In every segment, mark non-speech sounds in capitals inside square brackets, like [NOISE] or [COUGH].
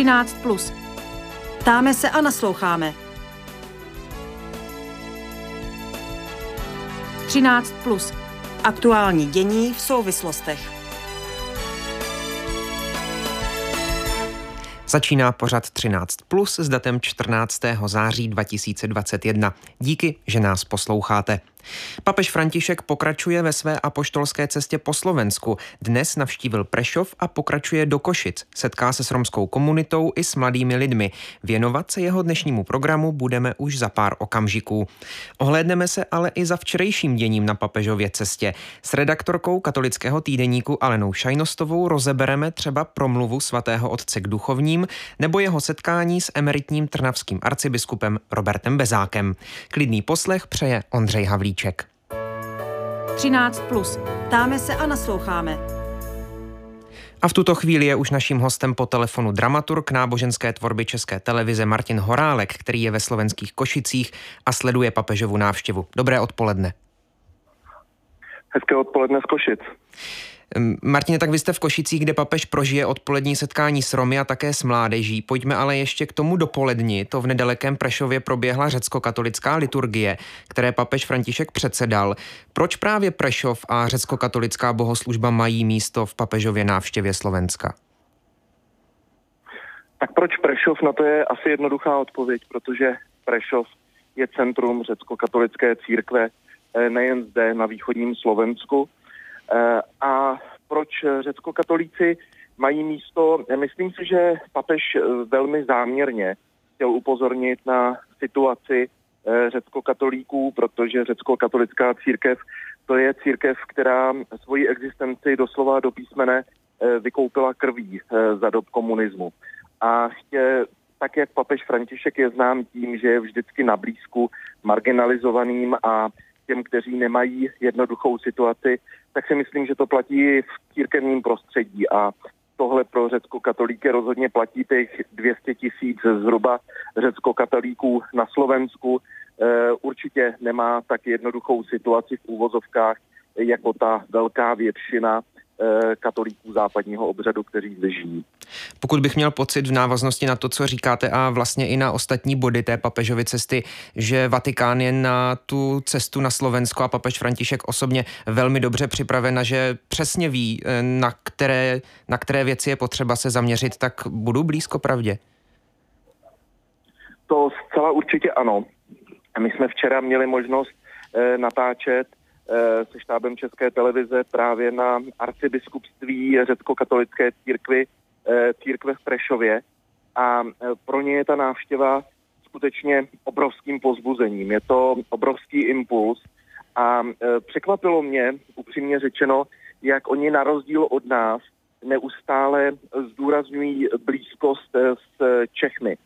13. Plus. Ptáme se a nasloucháme. 13. Plus. Aktuální dění v souvislostech. Začíná pořad 13 plus s datem 14. září 2021. Díky, že nás posloucháte. Papež František pokračuje ve své apoštolské cestě po Slovensku. Dnes navštívil Prešov a pokračuje do Košic. Setká se s romskou komunitou i s mladými lidmi. Věnovat se jeho dnešnímu programu budeme už za pár okamžiků. Ohlédneme se ale i za včerejším děním na papežově cestě. S redaktorkou katolického týdeníku Alenou Šajnostovou rozebereme třeba promluvu svatého otce k duchovním nebo jeho setkání s emeritním trnavským arcibiskupem Robertem Bezákem. Klidný poslech přeje Ondřej Havlík. Havlíček. 13. Plus. Ptáme se a nasloucháme. A v tuto chvíli je už naším hostem po telefonu dramaturg náboženské tvorby České televize Martin Horálek, který je ve slovenských Košicích a sleduje papežovu návštěvu. Dobré odpoledne. Hezké odpoledne z Košic. Martine, tak vy jste v Košicích, kde papež prožije odpolední setkání s Romy a také s mládeží. Pojďme ale ještě k tomu dopoledni. To v nedalekém Prešově proběhla řecko-katolická liturgie, které papež František předsedal. Proč právě Prešov a řecko-katolická bohoslužba mají místo v papežově návštěvě Slovenska? Tak proč Prešov? Na to je asi jednoduchá odpověď, protože Prešov je centrum řecko-katolické církve eh, nejen zde na východním Slovensku, a proč řecko-katolíci mají místo? Myslím si, že papež eh, velmi záměrně chtěl upozornit na situaci eh, řecko-katolíků, protože řecko-katolická církev to je církev, která svoji existenci doslova do písmene vykoupila krví za dob komunismu. A chtě, tak jak papež František je znám tím, že je vždycky na blízku marginalizovaným a těm, kteří nemají jednoduchou situaci, tak si myslím, že to platí v církevním prostředí a tohle pro řecko-katolíky rozhodně platí těch 200 tisíc zhruba řecko-katolíků na Slovensku. E, určitě nemá tak jednoduchou situaci v úvozovkách jako ta velká většina katolíků západního obřadu, kteří zde žijí. Pokud bych měl pocit v návaznosti na to, co říkáte a vlastně i na ostatní body té papežovy cesty, že Vatikán je na tu cestu na Slovensko a papež František osobně velmi dobře připraven a že přesně ví, eh, na které, na které věci je potřeba se zaměřit, tak budu blízko pravdě? To zcela určitě ano. My jsme včera měli možnost eh, natáčet Eh, se štábem České televize právě na arcibiskupství řecko-katolické církvy, eh, církve v Prešově. A eh, pro ně je ta návštěva skutečně obrovským pozbuzením. Je to obrovský impuls a překvapilo mě, upřímně řečeno, jak oni na rozdíl od nás neustále zdůrazňují blízkost s Čechmi.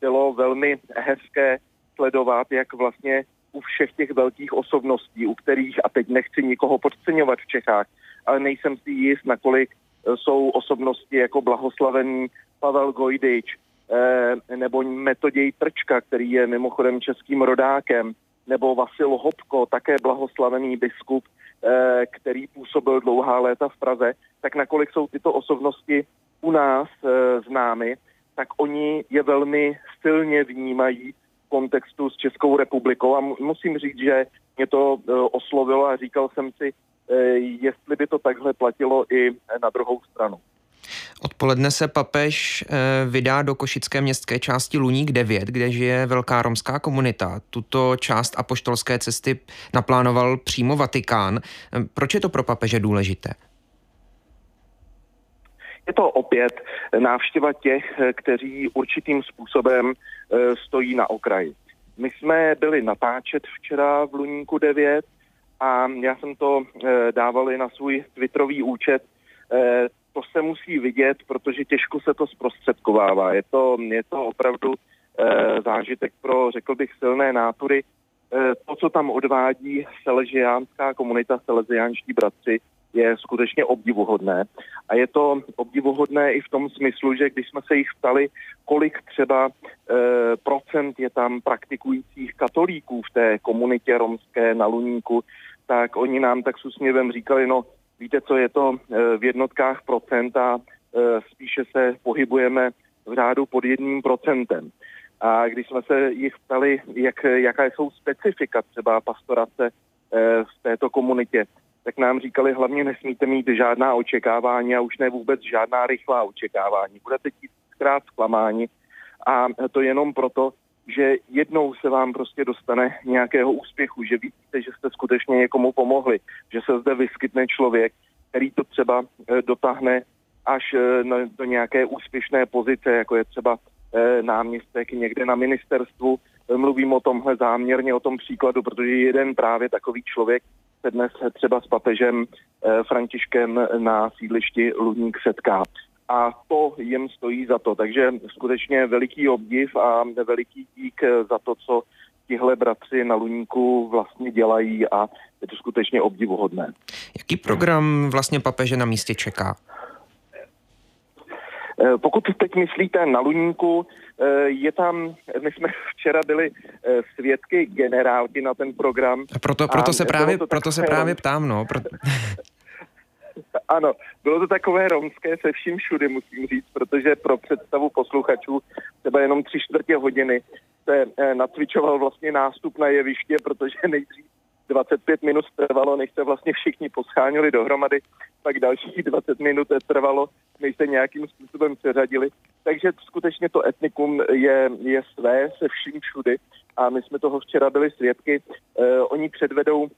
Bylo velmi hezké sledovat, jak vlastně u všech těch velkých osobností, u kterých, a teď nechci nikoho podceňovat v Čechách, ale nejsem si jist, nakolik e, jsou osobnosti jako blahoslavený Pavel Gojdič, eh, nebo Metoděj Trčka, který je mimochodem českým rodákem, nebo Vasil Hopko, také blahoslavený biskup, eh, který působil dlouhá léta v Praze, tak nakolik jsou tyto osobnosti u nás eh, známy, tak oni je velmi silně vnímají kontextu s Českou republikou a musím říct, že mě to e, oslovilo a říkal jsem si, e, jestli by to takhle platilo i na druhou stranu. Odpoledne se papež e, vydá do košické městské části Luník 9, kde žije velká romská komunita. Tuto část apoštolské cesty naplánoval přímo Vatikán. Proč je to pro papeže důležité? Je to opět návštěva těch, kteří určitým způsobem eh, stojí na okraji. My jsme byli natáčet včera v Luníku 9 a já jsem to eh, dával i na svůj Twitterový účet. Eh, to se musí vidět, protože těžko se to zprostředkovává. Je to, je to opravdu zážitek pro, řekl bych, silné nátury. To, co tam odvádí seležiánská komunita, seleziánští bratři, je skutečně obdivuhodné. A je to obdivuhodné i v tom smyslu, že když jsme se jich ptali, kolik třeba e, procent je tam praktikujících katolíků v té komunitě romské na Luníku, tak oni nám tak s úsměvem říkali, no víte co, je to e, v jednotkách procent a spíše se pohybujeme v řádu pod jedním procentem. A když jsme se jich ptali, jak, jaká jsou specifika třeba pastorace v této komunitě, tak nám říkali, hlavně nesmíte mít žádná očekávání a už ne vůbec žádná rychlá očekávání. Budete tisíckrát zklamáni a to jenom proto, že jednou se vám prostě dostane nějakého úspěchu, že vidíte, že jste skutečně někomu pomohli, že se zde vyskytne člověk, který to třeba eh, dotáhne až eh, do nějaké úspěšné pozice, jako je třeba eh, náměstek někde na ministerstvu. Mluvím o tomhle záměrně, o tom příkladu, protože jeden právě takový člověk dnes třeba s papežem Františkem na sídlišti Ludník setká a to jim stojí za to. Takže skutečně veliký obdiv a veliký dík za to, co tihle bratři na Luníku vlastně dělají a je to skutečně obdivuhodné. Jaký program vlastně papeže na místě čeká? Eh, pokud teď myslíte na Luníku, eh, je tam, my jsme [LAUGHS] včera byli eh, svědky generálky na ten program. A proto, proto, a se, právě, proto se právě ptám, no. Proto... [LAUGHS] Ano, bylo to takové romské se vším všudy, musím říct, protože pro představu posluchačů třeba jenom tři čtvrtě hodiny se eh, natvičoval vlastně nástup na jeviště, protože nejdřív 25 minut trvalo, než se vlastně všichni poschánili dohromady, pak dalších 20 minut trvalo, než se nějakým způsobem přeřadili. Takže skutečně to etnikum je, je své se vším všudy a my jsme toho včera byli svědky. Eh, oni předvedou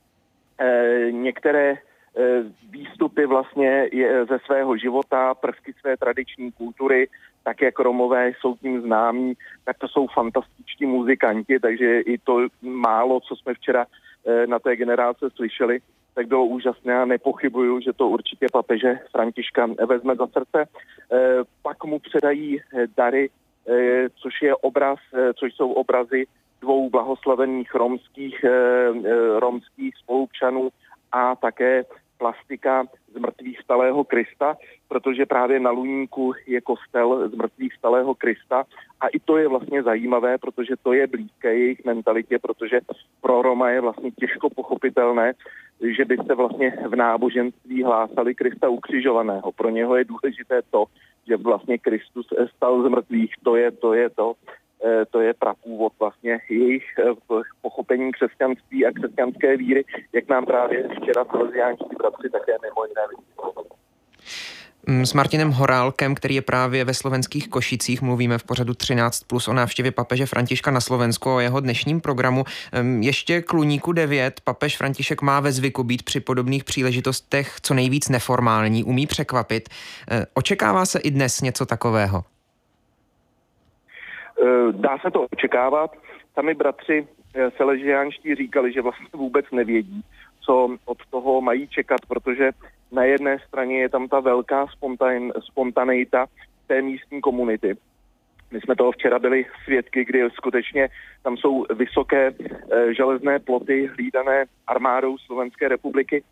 eh, některé Eh, výstupy vlastně ze svého života, prvky své tradiční kultury, tak jak Romové jsou tím známí, tak to jsou fantastičtí muzikanti, takže i to málo, co jsme včera na té generace slyšeli, tak bylo úžasné a nepochybuju, že to určitě papeže Františka vezme za srdce. Eh, pak mu předají dary, což je obraz, což jsou obrazy dvou blahoslavených romských, romských spolupčanů a také plastika z mrtvých stalého Krista, protože právě na Luníku je kostel z mrtvých stalého Krista. A i to je vlastně zajímavé, protože to je blízké jejich mentalitě, protože pro Roma je vlastně těžko pochopitelné, že by se vlastně v náboženství hlásali Krista ukřižovaného. Pro něho je důležité to, že vlastně Kristus stal z mrtvých, to je to, je to to je prapůvod vlastně jejich eh, pochopení křesťanství a křesťanské víry, jak nám právě včera salesiánští bratři také mimo jiné mm, s Martinem Horálkem, který je právě ve slovenských Košicích. Mluvíme v pořadu 13 plus o návštěvě papeže Františka na Slovensku o jeho dnešním programu. Ještě k Luníku 9. Papež František má ve zvyku být při podobných příležitostech co nejvíc neformální, umí překvapit. Eh, očekává se i dnes něco takového? Eh, dá se to očekávat. Sami bratři eh, Seležiánští říkali, že vlastně vůbec nevědí, co od toho mají čekat, protože na jedné straně je tam ta velká spontan, spontaneita té místní komunity. My jsme toho včera byli svědky, kdy skutečně tam jsou vysoké e, železné ploty hlídané armádou Slovenské republiky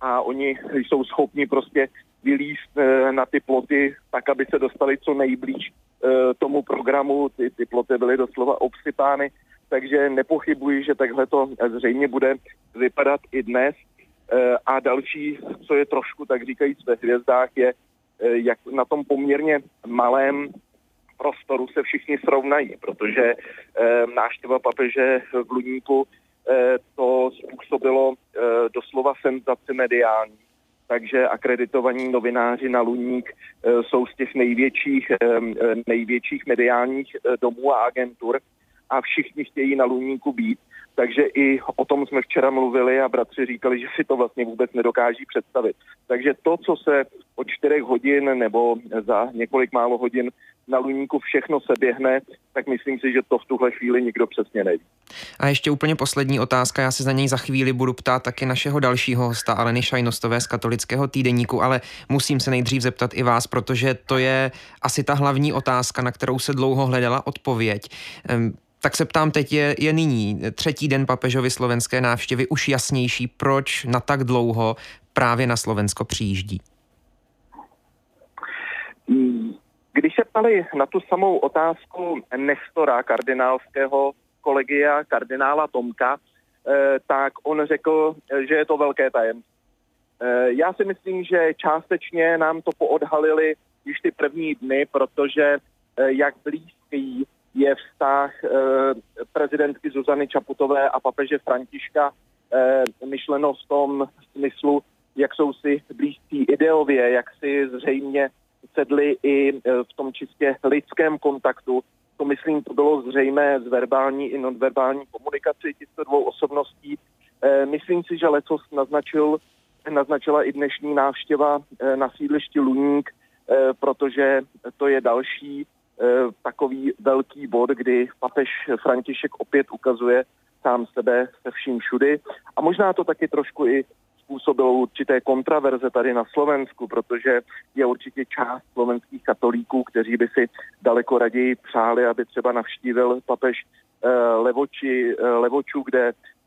a oni jsou schopni prostě vylíst e, na ty ploty tak, aby se dostali co nejblíž Eh, tomu programu, ty, ty ploty byly doslova obsypány, takže nepochybuji, že takhle to zřejmě bude vypadat i dnes. Eh, a další, co je trošku, tak říkajíc, ve hvězdách, je, eh, jak na tom poměrně malém prostoru se všichni srovnají, protože návštěva papeže v Ludníku to způsobilo doslova senzaci mediální takže akreditovaní novináři na Luník eh, jsou z těch největších, eh, eh, největších mediálních domů a agentur a všichni chtějí na Luníku být. Takže i o tom jsme včera mluvili a bratři říkali, že si to vlastně vůbec nedokáží představit. Takže to, co se od čtyřech hodin nebo za několik málo hodin na Luníku všechno se běhne, tak myslím si, že to v tuhle chvíli nikdo přesně neví. A ještě úplně poslední otázka, já se za něj za chvíli budu ptát taky našeho dalšího hosta, Aleny Šajnostové z katolického týdeníku, ale musím se nejdřív zeptat i vás, protože to je asi ta hlavní otázka, na kterou se dlouho hledala odpověď. Tak se ptám teď, je, je nyní třetí den papežovy slovenské návštěvy už jasnější, proč na tak dlouho právě na Slovensko přijíždí? Když se ptali na tu samou otázku Nestora, kardinálského kolegia, kardinála Tomka, eh, tak on řekl, že je to velké tajemství. Eh, já si myslím, že částečně nám to poodhalili již ty první dny, protože jak blízký je vztah prezidentky Zuzany Čaputové a papeže Františka myšleno v tom smyslu, jak jsou si blízcí ideově, jak si zřejmě sedli i v tom čistě lidském kontaktu. To myslím, to bylo zřejmé z verbální i nonverbální komunikaci těchto dvou osobností. Myslím si, že lecos naznačil naznačila i dnešní návštěva eh, na sídlišti Luník, eh, protože to je další eh, takový velký bod, kdy papež František opět ukazuje sám sebe se vším všudy. A možná to taky trošku i způsobilo určité kontraverze tady na Slovensku, protože je určitě část slovenských katolíků, kteří by si daleko raději přáli, aby třeba navštívil papež Levoči, Levoču, kde Eh,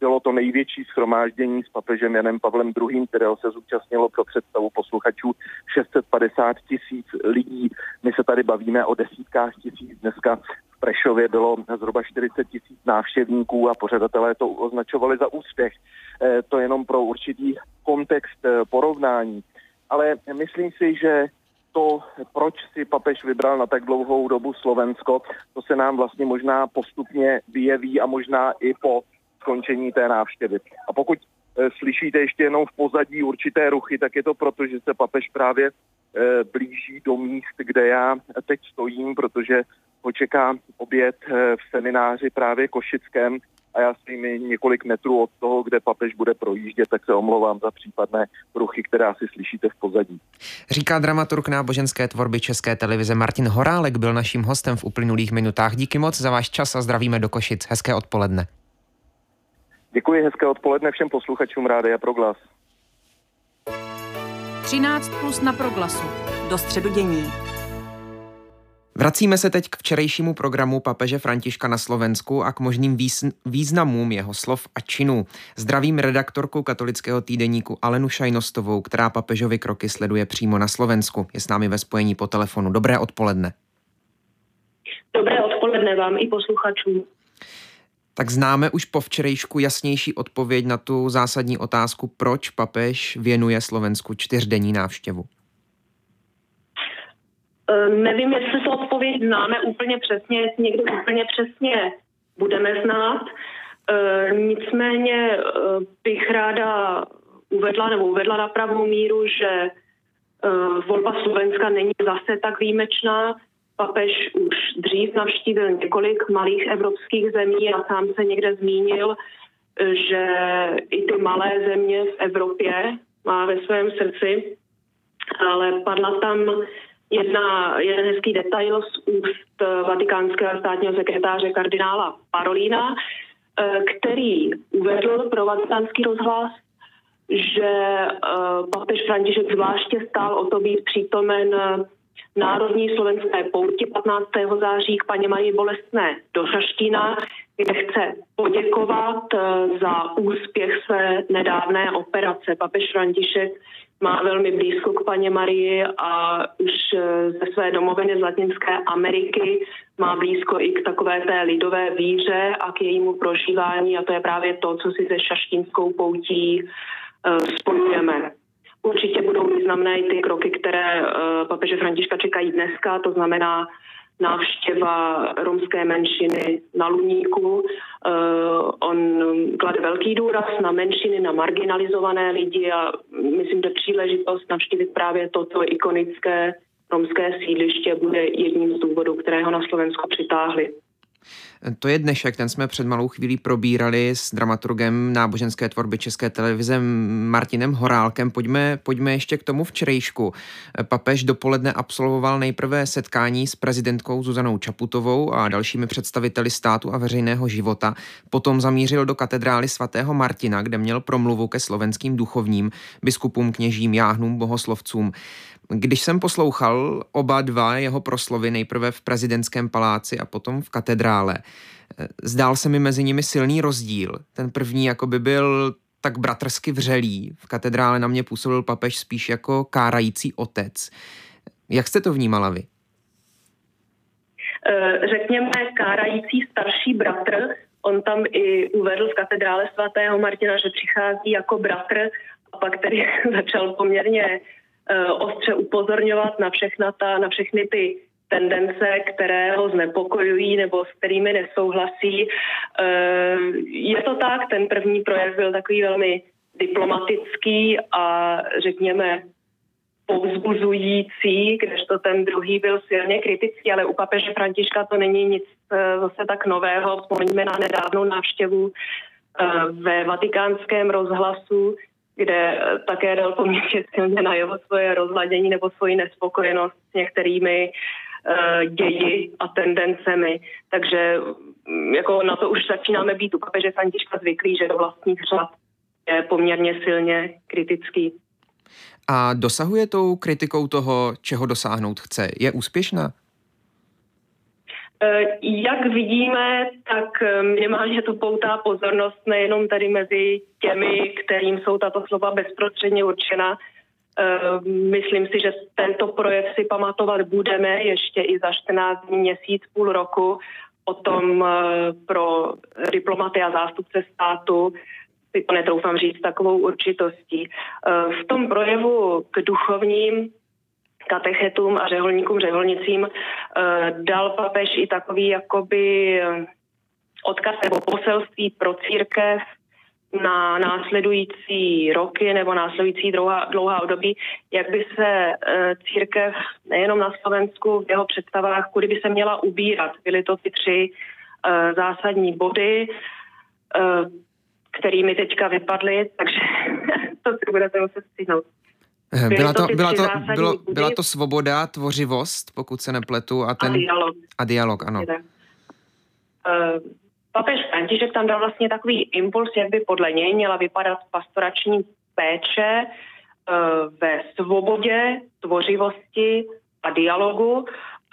bylo to největší schromáždění s papežem Janem Pavlem II., kterého se zúčastnilo pro představu posluchačů 650 tisíc lidí. My se tady bavíme o desítkách tisíc. Dneska v Prešově bylo zhruba 40 tisíc návštěvníků a pořadatelé to označovali za úspěch. Eh, to jenom pro určitý kontext eh, porovnání. Ale myslím si, že to, proč si papež vybral na tak dlouhou dobu Slovensko, to se nám vlastně možná postupně vyjeví a možná i po skončení té návštěvy. A pokud e, slyšíte ještě jenom v pozadí určité ruchy, tak je to proto, že se papež právě e, blíží do míst, kde já teď stojím, protože ho čeká oběd e, v semináři právě Košickém, a já stojím několik metrů od toho, kde papež bude projíždět, tak se omlouvám za případné ruchy, které asi slyšíte v pozadí. Říká dramaturg náboženské tvorby České televize Martin Horálek, byl naším hostem v uplynulých minutách. Díky moc za váš čas a zdravíme do Košic. Hezké odpoledne. Děkuji, hezké odpoledne všem posluchačům Rádia Proglas. 13 plus na Proglasu. Do středu dění. Vracíme se teď k včerejšímu programu papeže Františka na Slovensku a k možným významům jeho slov a činů. Zdravím redaktorku katolického týdeníku Alenu Šajnostovou, která papežovi kroky sleduje přímo na Slovensku. Je s námi ve spojení po telefonu. Dobré odpoledne. Dobré odpoledne vám i posluchačům. Tak známe už po včerejšku jasnější odpověď na tu zásadní otázku, proč papež věnuje Slovensku čtyřdenní návštěvu. Eh, nevím, jestli to odpověď známe úplně přesně, jestli někdy úplně přesně budeme znát. Eh, nicméně eh, bych ráda uvedla nebo uvedla na pravou míru, že volba Slovenska není zase tak výjimečná. Papež už dřív navštívil několik malých evropských zemí a sám se někde zmínil, že i ty malé země v Evropě má ve svém srdci, ale padla tam jedna, jeden hezký detail z úst eh, vatikánského státního sekretáře kardinála Parolína, eh, který uvedl pro vatikánský rozhlas, že eh, papež František zvláště stál o to být přítomen Národní slovenské pouti 15. září k paně Marii Bolestné do Šaštína, kde chce poděkovat za úspěch své nedávné operace. Papež František má velmi blízko k paně Marii a už eh, ze své domoviny z Latinské Ameriky má blízko i k takové té lidové víře a k jejímu prožívání a to je právě to, co si se šaštínskou poutí uh, spojujeme. Určitě budou významné i ty kroky, které uh, papeže Františka čekají dneska, to znamená návštěva romské menšiny na Luníku. Eh, on klade velký důraz na menšiny, na marginalizované lidi a myslím, že příležitost navštívit právě toto ikonické romské sídliště bude jedním z důvodů, které ho na Slovensku přitáhly. To je dnešek, ten jsme před malou chvílí probírali s dramaturgem náboženské tvorby České televize Martinem Horálkem. Pojďme, pojďme ještě k tomu včerejšku. Papež dopoledne absolvoval nejprve setkání s prezidentkou Zuzanou Čaputovou a dalšími představiteli státu a veřejného života. Potom zamířil do katedrály svatého Martina, kde měl promluvu ke slovenským duchovním, biskupům, kněžím, jáhnům, bohoslovcům. Když jsem poslouchal oba dva jeho proslovy, nejprve v prezidentském paláci a potom v katedrále, zdál se mi mezi nimi silný rozdíl. Ten první jako by byl tak bratrsky vřelý. V katedrále na mě působil papež spíš jako kárající otec. Jak jste to vnímala vy? Eh, řekněme, kárající starší bratr. On tam i uvedl v katedrále svatého Martina, že přichází jako bratr a pak tedy [LAUGHS] začal poměrně ostře upozorňovat na všechna ta, na všechny ty tendence, které ho znepokojují nebo s kterými nesouhlasí. Je to tak, ten první projev byl takový velmi diplomatický a řekněme povzbuzující, kdežto ten druhý byl silně kritický, ale u papeže Františka to není nic eh, zase tak nového. Vzpomeňme na nedávnou návštěvu eh, ve vatikánském rozhlasu, kde eh, také dal poměrně silně na jeho svoje rozladění nebo svoji nespokojenost s některými ději a tendencemi. Takže mm, jako na to už začínáme být u papeže Františka zvyklí, že do vlastních řad je poměrně silně kritický. A dosahuje tou kritikou toho, čeho dosáhnout chce? Je úspěšná? E, jak vidíme, tak e, minimálně to poutá pozornost nejenom tady mezi těmi, kterým jsou tato slova bezprostředně určena. E, myslím si, že tento projev si pamatovat budeme ještě i za 14 dní, měsíc, půl roku o tom pro diplomaty a zástupce státu, si to netroufám říct takovou určitostí. Eh, v tom projevu k duchovním katechetům a řeholníkům, řeholnicím eh, dal papež i takový jakoby eh, odkaz nebo poselství pro církev na následující roky nebo následující dlouhá, dlouhá období, jak by se církev nejenom na Slovensku v jeho představách, kudy by se měla ubírat. Byly to ty tři zásadní body kterými teďka vypadly, takže [LAUGHS] to si budete muset stihnout. Eh, byla to, byla, to, bylo, byla to svoboda, tvořivost, pokud se nepletu, a ten... A dialog. A dialog, ano. Uh, papež František tam dal vlastně takový impuls, jak by podle něj měla vypadat pastorační péče uh, ve svobodě, tvořivosti a dialogu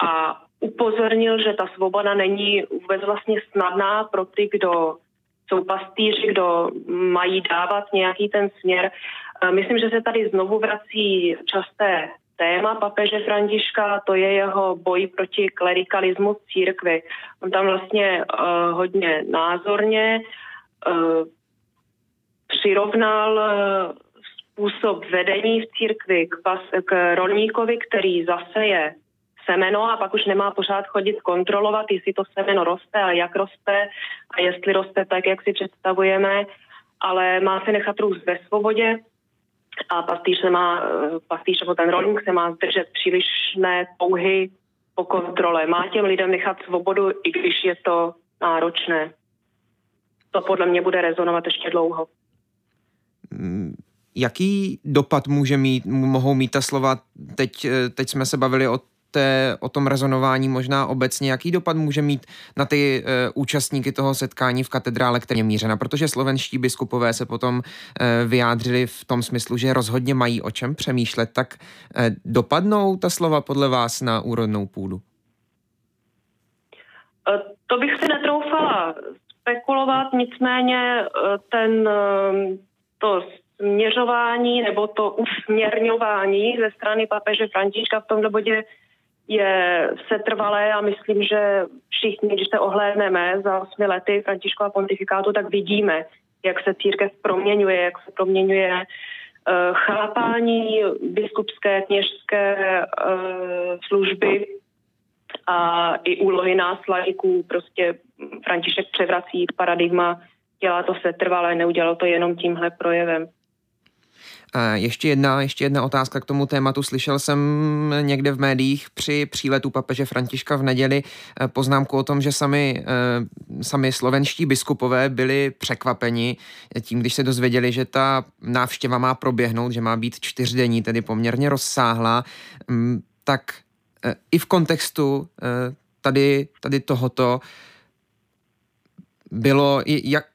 a upozornil, že ta svoboda není vůbec vlastně snadná pro ty, kdo jsou pastýři, kdo mají dávat nějaký ten směr. Myslím, že se tady znovu vrací časté téma papeže Františka, to je jeho boj proti klerikalismu v církvi. On tam vlastně uh, hodně názorně uh, přirovnal uh, způsob vedení v církvi k, pas, k rolníkovi, který zase je semeno a pak už nemá pořád chodit kontrolovat, jestli to semeno roste a jak roste a jestli roste tak, jak si představujeme, ale má se nechat růst ve svobodě a pastýř se má, eh, pastýř nebo ten rolník se má zdržet přílišné touhy po kontrole. Má těm lidem nechat svobodu, i když je to náročné. To podle mě bude rezonovat ještě dlouho. Mm, jaký dopad může mít, mohou mít ta slova? Teď, eh, teď jsme se bavili o té, o tom rezonování možná obecně, jaký dopad může mít na ty e, účastníky toho setkání v katedrále, které je mířena, protože slovenští biskupové se potom e, vyjádřili v tom smyslu, že rozhodně mají o čem přemýšlet, tak e, dopadnou ta slova podle vás na úrodnou půdu? To bych si netroufala spekulovat, nicméně ten, to směřování nebo to usměrňování ze strany papeže Františka v tomto bodě je setrvalé a myslím, že všichni, když se ohlédneme za osmi lety Františkova pontifikátu, tak vidíme, jak se církev proměňuje, jak se proměňuje uh, chápání biskupské, kněžské uh, služby a i úlohy nás laiků. Prostě František převrací paradigma, dělá to setrvalé, neudělal to jenom tímhle projevem. Ještě jedna, ještě jedna otázka k tomu tématu. Slyšel jsem někde v médiích při příletu papeže Františka v neděli eh, poznámku o tom, že sami, eh, sami slovenští biskupové byli překvapeni tím, když se dozvěděli, že ta návštěva má proběhnout, že má být čtyřdenní, tedy poměrně rozsáhlá. Mm, tak eh, i v kontextu tady, tady tohoto bylo, jak,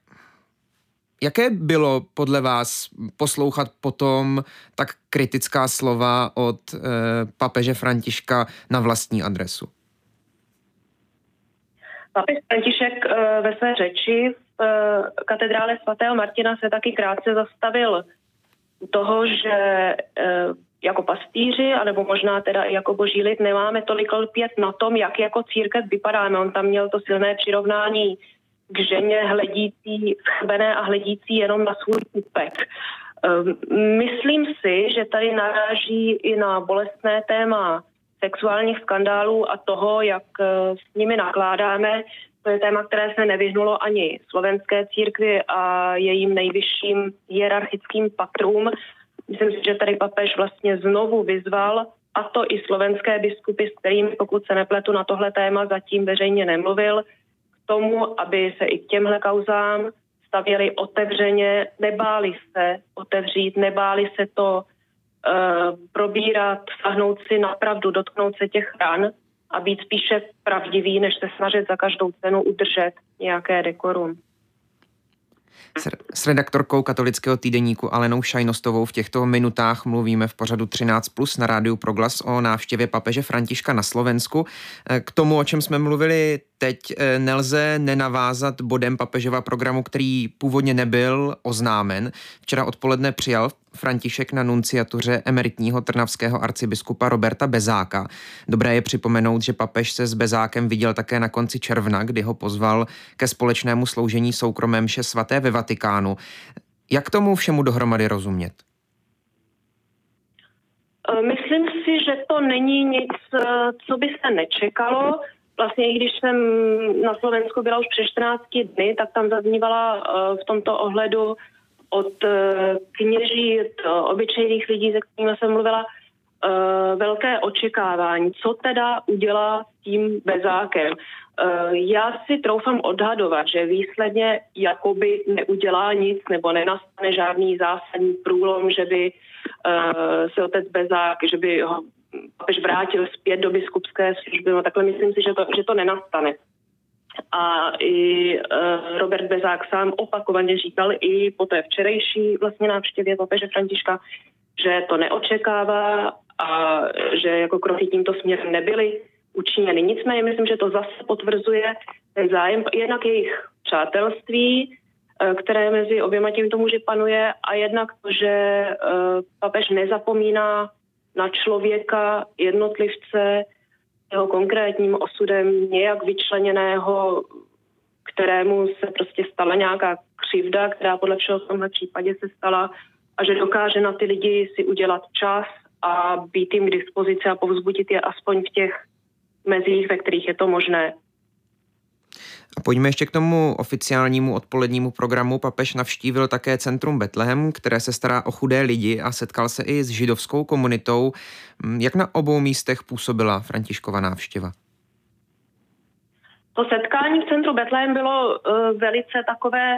Jaké bylo podle vás poslouchat potom tak kritická slova od e, papeže Františka na vlastní adresu? Papež František e, ve své řeči v e, katedrále svatého Martina se taky krátce zastavil toho, že e, jako pastýři, anebo možná teda i jako boží lid, nemáme tolik lpět na tom, jak jako církev vypadáme. On tam měl to silné přirovnání k ženě hledící, schrbené a hledící jenom na svůj úpek. Myslím si, že tady naráží i na bolestné téma sexuálních skandálů a toho, jak s nimi nakládáme. To je téma, které se nevyhnulo ani slovenské církvi a jejím nejvyšším hierarchickým patrům. Myslím si, že tady papež vlastně znovu vyzval, a to i slovenské biskupy, s kterými, pokud se nepletu, na tohle téma zatím veřejně nemluvil, tomu, aby se i k těmhle kauzám stavěli otevřeně, nebáli se otevřít, nebáli se to uh, probírat, sahnout si napravdu, dotknout se těch ran a být spíše pravdivý, než se snažit za každou cenu udržet nějaké dekorum. S redaktorkou katolického týdeníku Alenou Šajnostovou v těchto minutách mluvíme v pořadu 13 plus na rádiu Proglas o návštěvě papeže Františka na Slovensku. K tomu, o čem jsme mluvili teď, eh, nelze nenavázat bodem papežova programu, který původně nebyl oznámen. Včera odpoledne přijal František na nunciatuře emeritního trnavského arcibiskupa Roberta Bezáka. Dobré je připomenout, že papež se s Bezákem viděl také na konci června, kdy ho pozval ke společnému sloužení soukromém mše svaté ve Vatikánu. Jak tomu všemu dohromady rozumět? Myslím si, že to není nic, e, co by se nečekalo. Vlastně i když jsem na Slovensku byla už před 14 dny, tak tam zaznívala e, v tomto ohledu od eh, kněží, od obyčejných lidí, se kterými jsem mluvila, eh, velké očekávání, co teda udělá s tím bezákem. Eh, já si troufám odhadovat, že výsledně jakoby neudělá nic nebo nenastane žádný zásadní průlom, že by se otec bezák, že by ho papež vrátil zpět do biskupské služby. No takhle myslím si, že to, že to nenastane. A i uh, Robert Bezák sám opakovaně říkal i po té včerejší vlastně návštěvě papeže Františka, že to neočekává a že jako kroky tímto směrem nebyly učiněny. Nicméně myslím, že to zase potvrzuje ten zájem jednak jejich přátelství, e, které mezi oběma tímto muži panuje a jednak to, že uh, papež nezapomíná na člověka, jednotlivce, jeho konkrétním osudem nějak vyčleněného, kterému se prostě stala nějaká křivda, která podle všeho v tomhle případě se stala a že dokáže na ty lidi si udělat čas a být jim k dispozici a povzbudit je aspoň v těch mezích, ve kterých je to možné. A pojďme ještě k tomu oficiálnímu odpolednímu programu. Papež navštívil také centrum Betlehem, které se stará o chudé lidi a setkal se i s židovskou komunitou. Mm, jak na obou místech působila Františkova návštěva? To setkání v centru Betlehem bylo uh, velice takové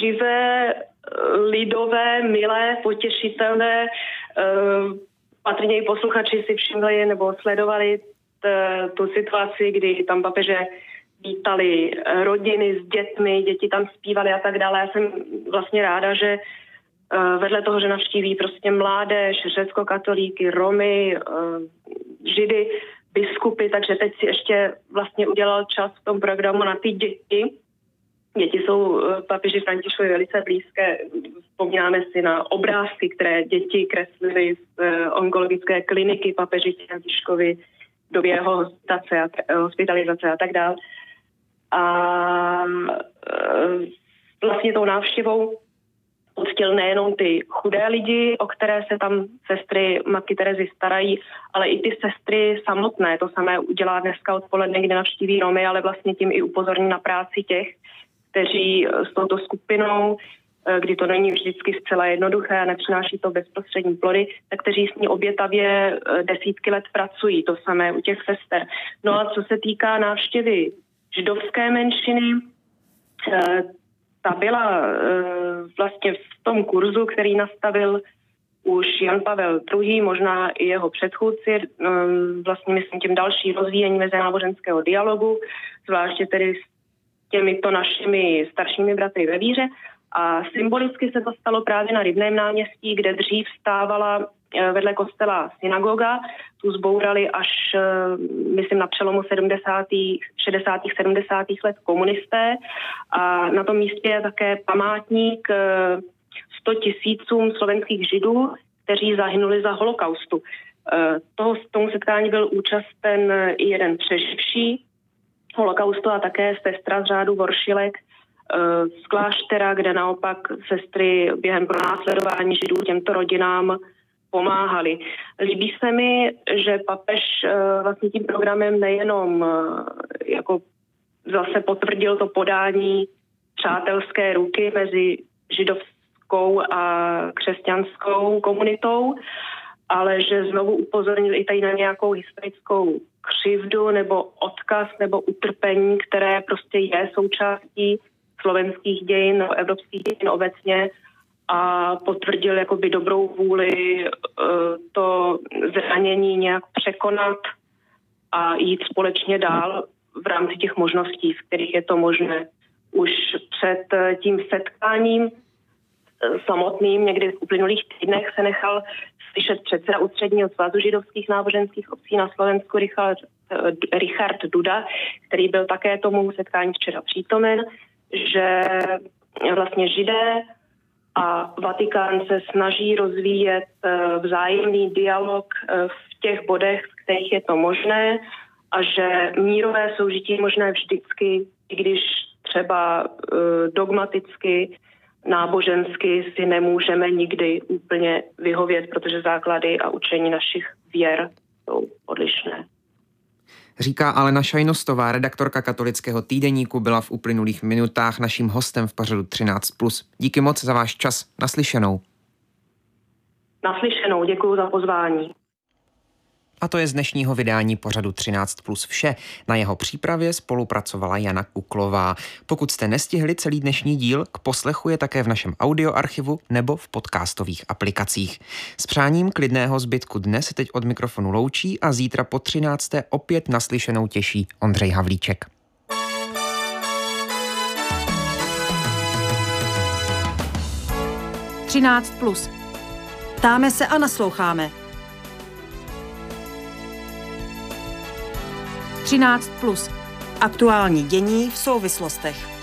živé, uh, lidové, milé, potěšitelné. Uh, patrně i posluchači si všimli nebo sledovali t, tu situaci, kdy tam papeže vítali eh, rodiny s dětmi, děti tam zpívali a tak dále. Já jsem vlastně ráda, že eh, vedle toho, že navštíví prostě mládež, řecko-katolíky, Romy, eh, Židy, biskupy, takže teď si ještě vlastně udělal čas v tom programu na ty děti. Děti jsou papiži Františkovi velice blízké. Vzpomínáme si na obrázky, které děti kreslily z onkologické kliniky papeži Františkovi době jeho hospitalizace a tak dále. A e, vlastně tou návštěvou poctil nejenom ty chudé lidi, o které se tam sestry Matky Terezy starají, ale i ty sestry samotné. To samé udělá dneska odpoledne, kde navštíví Romy, ale vlastně tím i upozorní na práci těch, kteří s touto skupinou, e, kdy to není vždycky zcela jednoduché a nepřináší to bezprostřední plody, tak kteří s ní obětavě e, desítky let pracují. To samé u těch sester. No a co se týká návštěvy židovské menšiny. Eh, ta byla eh, vlastně v tom kurzu, který nastavil už Jan Pavel II., možná i jeho předchůdci, eh, vlastně myslím tím další rozvíjení mezináboženského dialogu, zvláště tedy s těmito našimi staršími bratry ve víře. A symbolicky se to stalo právě na Rybném náměstí, kde dřív stávala vedle kostela synagoga. Tu zbourali až, eh, myslím, na přelomu 70. 60. 70. let komunisté. A na tom místě je také památník 100 eh, tisícům slovenských židů, kteří zahynuli za holokaustu. Toho, tomu setkání byl účasten i jeden přeživší holokaustu a také sestra z řádu Voršilek z kláštera, kde naopak sestry během pronásledování židů těmto rodinám pomáhali. Líbí se mi, že papež vlastně tím programem nejenom jako zase potvrdil to podání přátelské ruky mezi židovskou a křesťanskou komunitou, ale že znovu upozornil i tady na nějakou historickou křivdu nebo odkaz nebo utrpení, které prostě je součástí slovenských dějin nebo evropských dějin obecně a potvrdil jakoby dobrou vůli eh, to zranění nějak překonat a jít společně dál v rámci těch možností, v kterých je to možné. Už před eh, tím setkáním eh, samotným někdy v uplynulých týdnech se nechal slyšet předseda ústředního svazu židovských náboženských obcí na Slovensku Richard, Richard Duda, který byl také tomu setkání včera přítomen, že vlastně židé a Vatikán se snaží rozvíjet vzájemný dialog v těch bodech, v kterých je to možné a že mírové soužití je možné vždycky, i když třeba uh, dogmaticky, nábožensky si nemůžeme nikdy úplně vyhovět, protože základy a učení našich věr jsou odlišné. Říká Alena Šajnostová, redaktorka katolického týdeníku, byla v uplynulých minutách naším hostem v pořadu 13+. Díky moc za váš čas. Naslyšenou. Naslyšenou, děkuji za pozvání. A to je z dnešního vydání pořadu 13 plus vše. Na jeho přípravě spolupracovala Jana Kuklová. Pokud jste nestihli celý dnešní díl, k poslechu je také v našem audioarchivu nebo v podcastových aplikacích. S přáním klidného zbytku dne se teď od mikrofonu loučí a zítra po 13. opět naslyšenou těší Ondřej Havlíček. Třináct plus. Ptáme se a nasloucháme. 13. Plus. Aktuální dění v souvislostech.